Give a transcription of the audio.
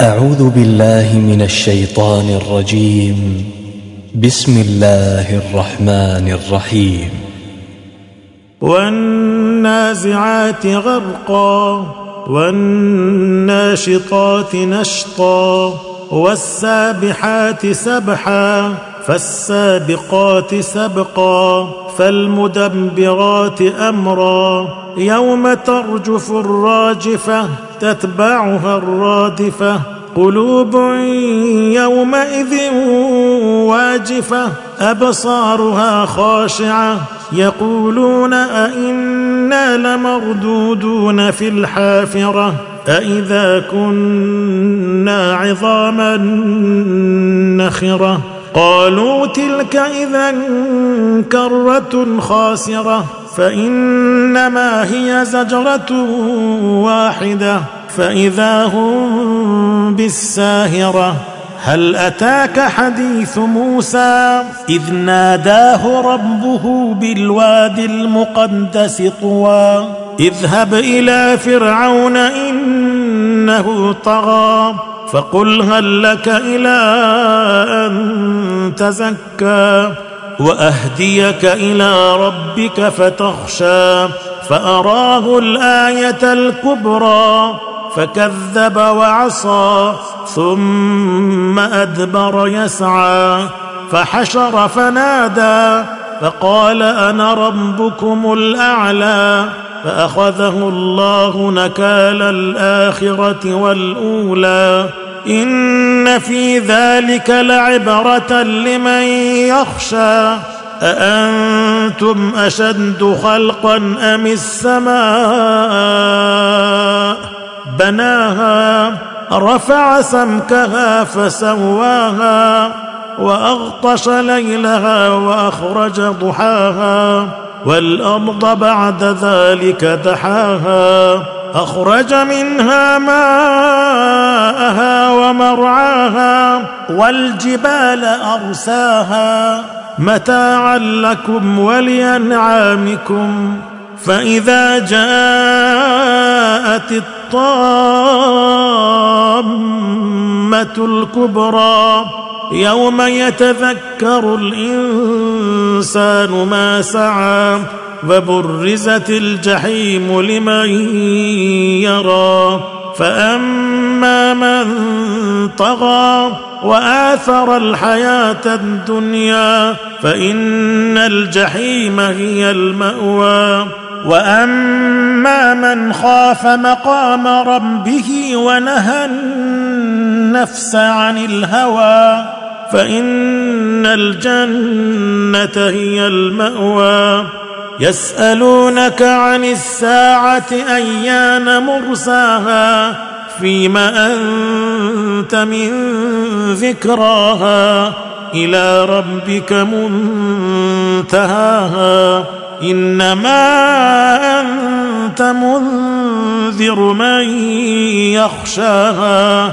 أعوذ بالله من الشيطان الرجيم. بسم الله الرحمن الرحيم. والنازعات غرقا والناشطات نشطا والسابحات سبحا فالسابقات سبقا. فالمدبرات أمرا يوم ترجف الراجفة تتبعها الرادفة قلوب يومئذ واجفة أبصارها خاشعة يقولون أئنا لمردودون في الحافرة أإذا كنا عظاما نخرة قالوا تلك إذا كرة خاسرة فإنما هي زجرة واحدة فإذا هم بالساهرة. هل أتاك حديث موسى؟ إذ ناداه ربه بالوادي المقدس طوى. اذهب إلى فرعون إنه طغى. فقل هل لك إلى أن تزكى وأهديك إلى ربك فتخشى فأراه الآية الكبرى فكذب وعصى ثم أدبر يسعى فحشر فنادى فقال أنا ربكم الأعلى فأخذه الله نكال الآخرة والأولى. إن في ذلك لعبرة لمن يخشى. أأنتم أشد خلقا أم السماء؟ بناها رفع سمكها فسواها وأغطش ليلها وأخرج ضحاها. والأرض بعد ذلك دحاها أخرج منها ماءها ومرعاها والجبال أرساها. متاعا لكم ولأنعامكم. فإذا جاءت الطامة الكبرى يوم يتذكر الإنسان ما سعى وبرزت الجحيم لمن يرى فأما من طغى وآثر الحياة الدنيا فإن الجحيم هي المأوى وأما من خاف مقام ربه ونهى النفس عن الهوى فإن الجنة هي المأوى. يسألونك عن الساعة أيان مرساها فيم أنت من ذكراها إلى ربك منتهاها. إنما أنت منذر من يخشاها.